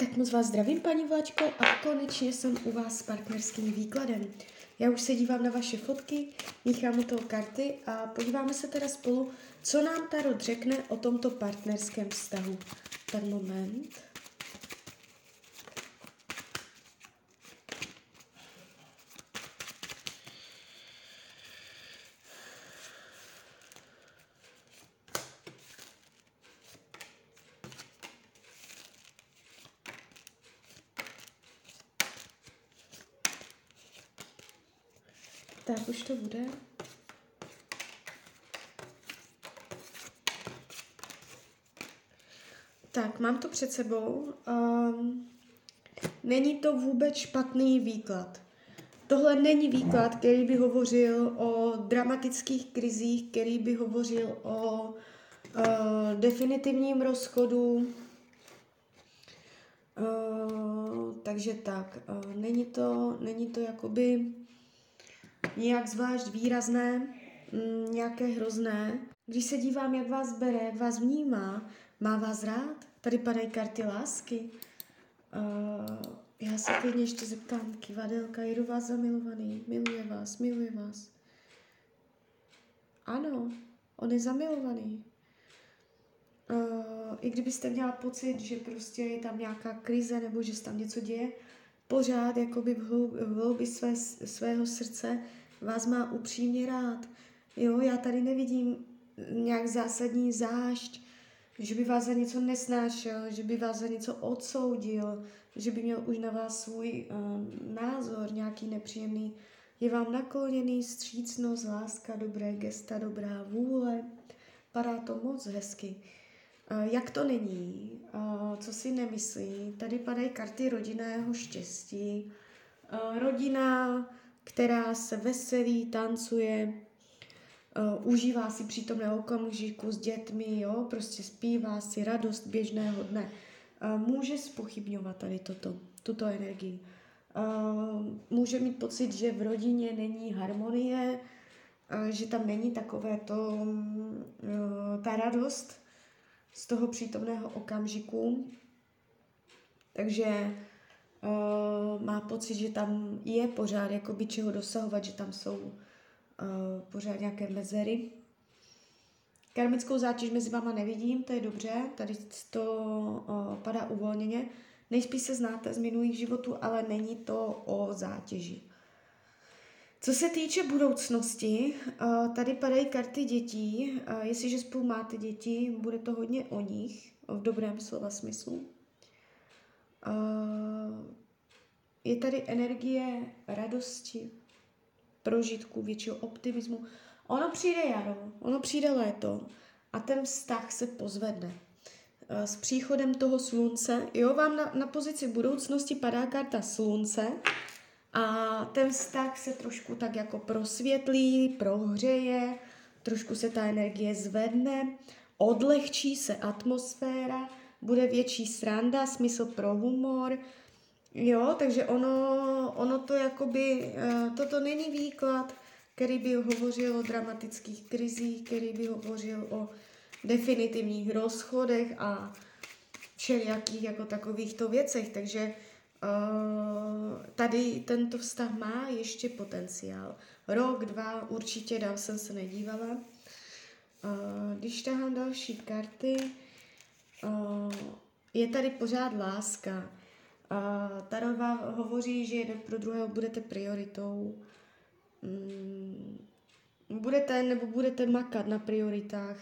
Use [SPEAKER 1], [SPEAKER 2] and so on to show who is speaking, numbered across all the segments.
[SPEAKER 1] Tak moc vás zdravím, paní Vlačko, a konečně jsem u vás s partnerským výkladem. Já už se dívám na vaše fotky, míchám u toho karty a podíváme se teda spolu, co nám Tarot řekne o tomto partnerském vztahu. Tak moment. Tak už to bude. Tak, mám to před sebou. Um, není to vůbec špatný výklad. Tohle není výklad, který by hovořil o dramatických krizích, který by hovořil o uh, definitivním rozchodu. Uh, takže tak, uh, není to, není to jakoby nějak zvlášť výrazné, mm, nějaké hrozné. Když se dívám, jak vás bere, jak vás vnímá, má vás rád, tady padají karty lásky. Uh, já se klidně ještě zeptám, kivadelka, je do vás zamilovaný, miluje vás, miluje vás. Ano, on je zamilovaný. Uh, I kdybyste měla pocit, že prostě je tam nějaká krize nebo že se tam něco děje, pořád jakoby v, hloub, v hloubi své, svého srdce vás má upřímně rád. Jo, já tady nevidím nějak zásadní zášť, že by vás za něco nesnášel, že by vás za něco odsoudil, že by měl už na vás svůj uh, názor nějaký nepříjemný. Je vám nakloněný střícnost, láska, dobré gesta, dobrá vůle. Padá to moc hezky. Uh, jak to není? Co si nemyslí? Tady padají karty rodinného štěstí. Rodina, která se veselí, tancuje, užívá si přítomného okamžiku s dětmi, jo, prostě zpívá si radost běžného dne. Může spochybňovat tady toto, tuto energii. Může mít pocit, že v rodině není harmonie, že tam není takové to, uh, ta radost z toho přítomného okamžiku. Takže uh, má pocit, že tam je pořád jakoby čeho dosahovat, že tam jsou uh, pořád nějaké mezery. Karmickou zátěž mezi váma nevidím, to je dobře, tady to uh, padá uvolněně. Nejspíš se znáte z minulých životů, ale není to o zátěži. Co se týče budoucnosti, tady padají karty dětí. Jestliže spolu máte děti, bude to hodně o nich, v dobrém slova smyslu. Je tady energie radosti, prožitku, většího optimismu. Ono přijde jaro, ono přijde léto a ten vztah se pozvedne. S příchodem toho slunce, jo, vám na, na pozici budoucnosti padá karta slunce a ten vztah se trošku tak jako prosvětlí, prohřeje, trošku se ta energie zvedne, odlehčí se atmosféra, bude větší sranda, smysl pro humor, jo, takže ono, ono to jakoby, uh, toto není výklad, který by hovořil o dramatických krizích, který by hovořil o definitivních rozchodech a všelijakých jako takovýchto věcech, takže tady tento vztah má ještě potenciál. Rok, dva, určitě dál jsem se nedívala. Uh, když tahám další karty, uh, je tady pořád láska. Tarova hovoří, že jeden pro druhého budete prioritou. Um, budete nebo budete makat na prioritách,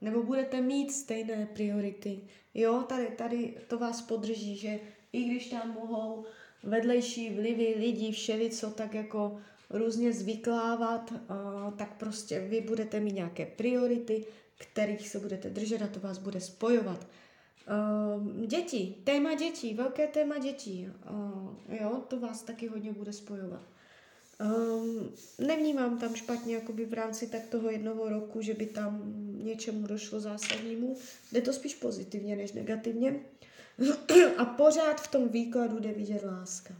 [SPEAKER 1] nebo budete mít stejné priority. Jo, tady, tady to vás podrží, že i když tam mohou vedlejší vlivy lidí všelico tak jako různě zvyklávat, tak prostě vy budete mít nějaké priority, kterých se budete držet a to vás bude spojovat. Děti, téma dětí, velké téma dětí, jo, to vás taky hodně bude spojovat. Um, nevnímám tam špatně jakoby v rámci tak toho jednoho roku, že by tam něčemu došlo zásadnímu. Jde to spíš pozitivně než negativně. A pořád v tom výkladu jde vidět láska.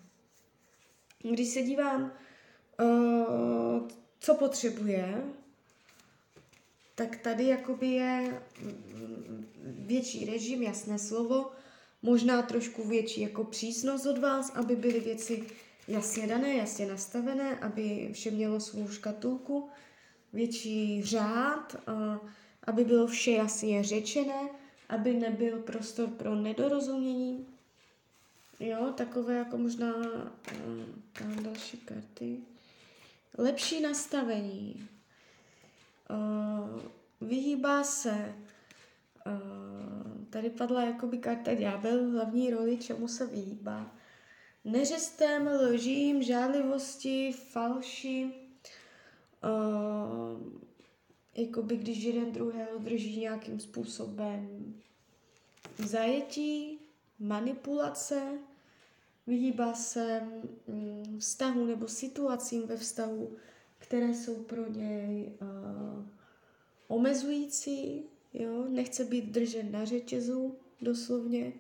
[SPEAKER 1] Když se dívám, uh, co potřebuje, tak tady jakoby je větší režim, jasné slovo, možná trošku větší jako přísnost od vás, aby byly věci jasně dané, jasně nastavené, aby vše mělo svou škatulku, větší řád, aby bylo vše jasně řečené, aby nebyl prostor pro nedorozumění. Jo, takové jako možná tam další karty. Lepší nastavení. Vyhýbá se. Tady padla jakoby karta ďábel v hlavní roli, čemu se vyhýbá. Neřestem, lžím, žádlivosti, falši, jakoby když jeden druhého drží nějakým způsobem zajetí, manipulace, vyhýbá se mm, vztahu nebo situacím ve vztahu, které jsou pro něj uh, omezující, jo? nechce být držen na řetězu, doslovně.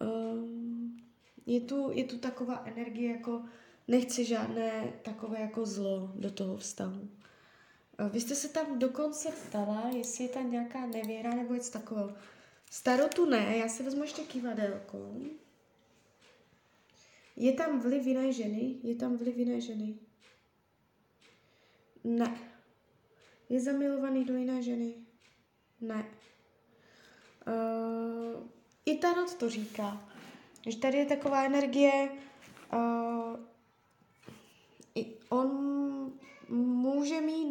[SPEAKER 1] Um, je, tu, je tu taková energie, jako nechci žádné takové jako zlo do toho vztahu. Vy jste se tam dokonce ptala, jestli je tam nějaká nevěra nebo něco takového. Starotu ne, já si vezmu ještě kývadelko. Je tam vliv jiné ženy? Je tam vliv jiné ženy? Ne. Je zamilovaný do jiné ženy? Ne. Uh, I Tarot to říká. Že tady je taková energie, uh, on může mít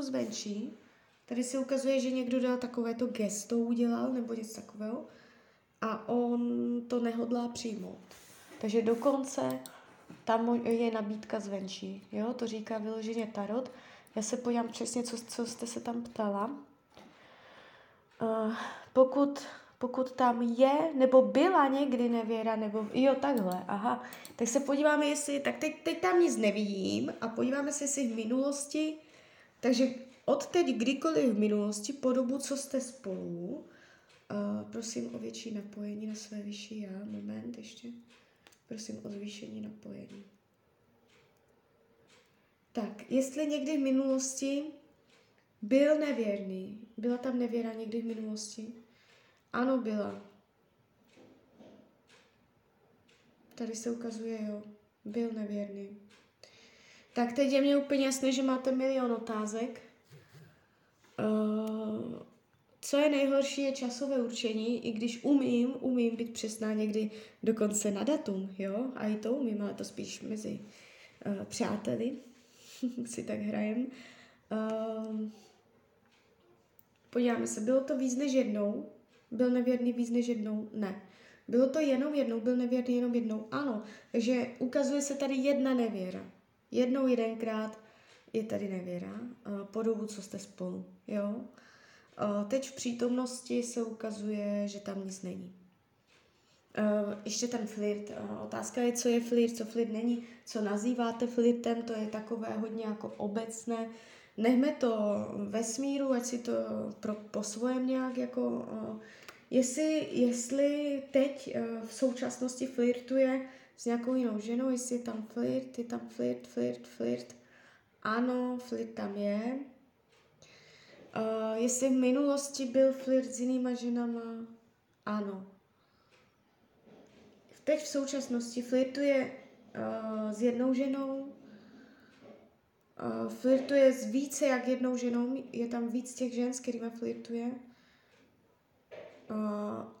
[SPEAKER 1] nabídku zvenčí. Tady se ukazuje, že někdo dal takovéto gesto, udělal nebo něco takového a on to nehodlá přijmout. Takže dokonce tam je nabídka zvenčí. Jo? To říká vyloženě Tarot. Já se podívám přesně, co, co jste se tam ptala. Uh, pokud pokud tam je, nebo byla někdy nevěra, nebo jo, takhle, aha. Tak se podíváme, jestli, tak teď, teď tam nic nevidím a podíváme se, jestli v minulosti, takže od teď kdykoliv v minulosti, po dobu, co jste spolu, uh, prosím o větší napojení na své vyšší já, moment ještě, prosím o zvýšení napojení. Tak, jestli někdy v minulosti byl nevěrný, byla tam nevěra někdy v minulosti, ano, byla. Tady se ukazuje, jo, byl nevěrný. Tak teď je mě úplně jasné, že máte milion otázek. Uh, co je nejhorší, je časové určení, i když umím, umím být přesná někdy dokonce na datum, jo, a i to umím, ale to spíš mezi uh, přáteli si tak hrajem. Uh, podíváme se, bylo to víc než jednou, byl nevěrný víc než jednou? Ne. Bylo to jenom jednou, byl nevěrný jenom jednou? Ano. Takže ukazuje se tady jedna nevěra. Jednou, jedenkrát je tady nevěra po dobu, co jste spolu. Jo? Teď v přítomnosti se ukazuje, že tam nic není. Ještě ten flirt. Otázka je, co je flirt, co flirt není, co nazýváte flirtem, to je takové hodně jako obecné. Nechme to ve smíru, ať si to pro, po svém nějak jako Jestli, jestli teď v současnosti flirtuje s nějakou jinou ženou, jestli je tam flirt, je tam flirt, flirt, flirt. Ano, flirt tam je. Uh, jestli v minulosti byl flirt s jinýma ženama, ano. Teď v současnosti flirtuje uh, s jednou ženou, uh, flirtuje s více jak jednou ženou, je tam víc těch žen, s kterými flirtuje. Uh,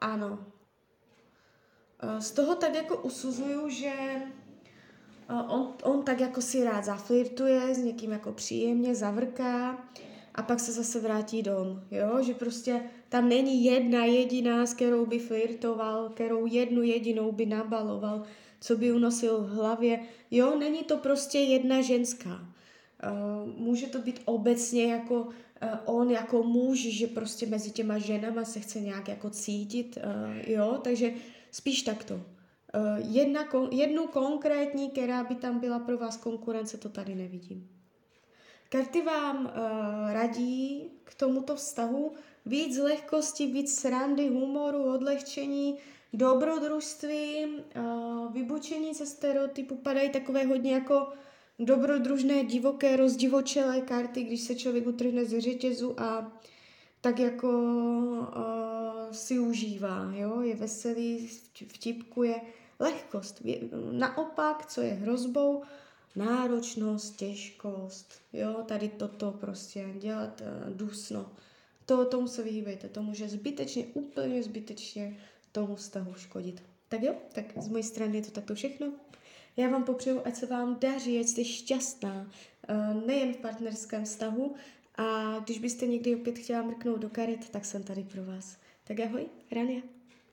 [SPEAKER 1] ano. Uh, z toho tak jako usuzuju, že uh, on, on tak jako si rád zaflirtuje s někým jako příjemně, zavrká a pak se zase vrátí dom, jo, že prostě tam není jedna jediná, s kterou by flirtoval, kterou jednu jedinou by nabaloval, co by unosil v hlavě, jo, není to prostě jedna ženská. Uh, může to být obecně jako on jako muž, že prostě mezi těma ženama se chce nějak jako cítit, jo, takže spíš takto. Uh, jedna, jednu konkrétní, která by tam byla pro vás konkurence, to tady nevidím. Karty vám uh, radí k tomuto vztahu víc lehkosti, víc srandy, humoru, odlehčení, dobrodružství, uh, vybučení ze stereotypu, padají takové hodně jako dobrodružné, divoké, rozdivočelé karty, když se člověk utrhne ze řetězu a tak jako uh, si užívá, jo, je veselý, vtipkuje, lehkost. Naopak, co je hrozbou, náročnost, těžkost, jo, tady toto prostě, dělat uh, dusno. To, tomu se vyhýbejte, to může zbytečně, úplně zbytečně tomu vztahu škodit. Tak jo, tak z mojej strany je to takto všechno. Já vám popřeju, ať se vám daří, ať jste šťastná, uh, nejen v partnerském vztahu, a když byste někdy opět chtěla mrknout do karet, tak jsem tady pro vás. Tak ahoj, Rania.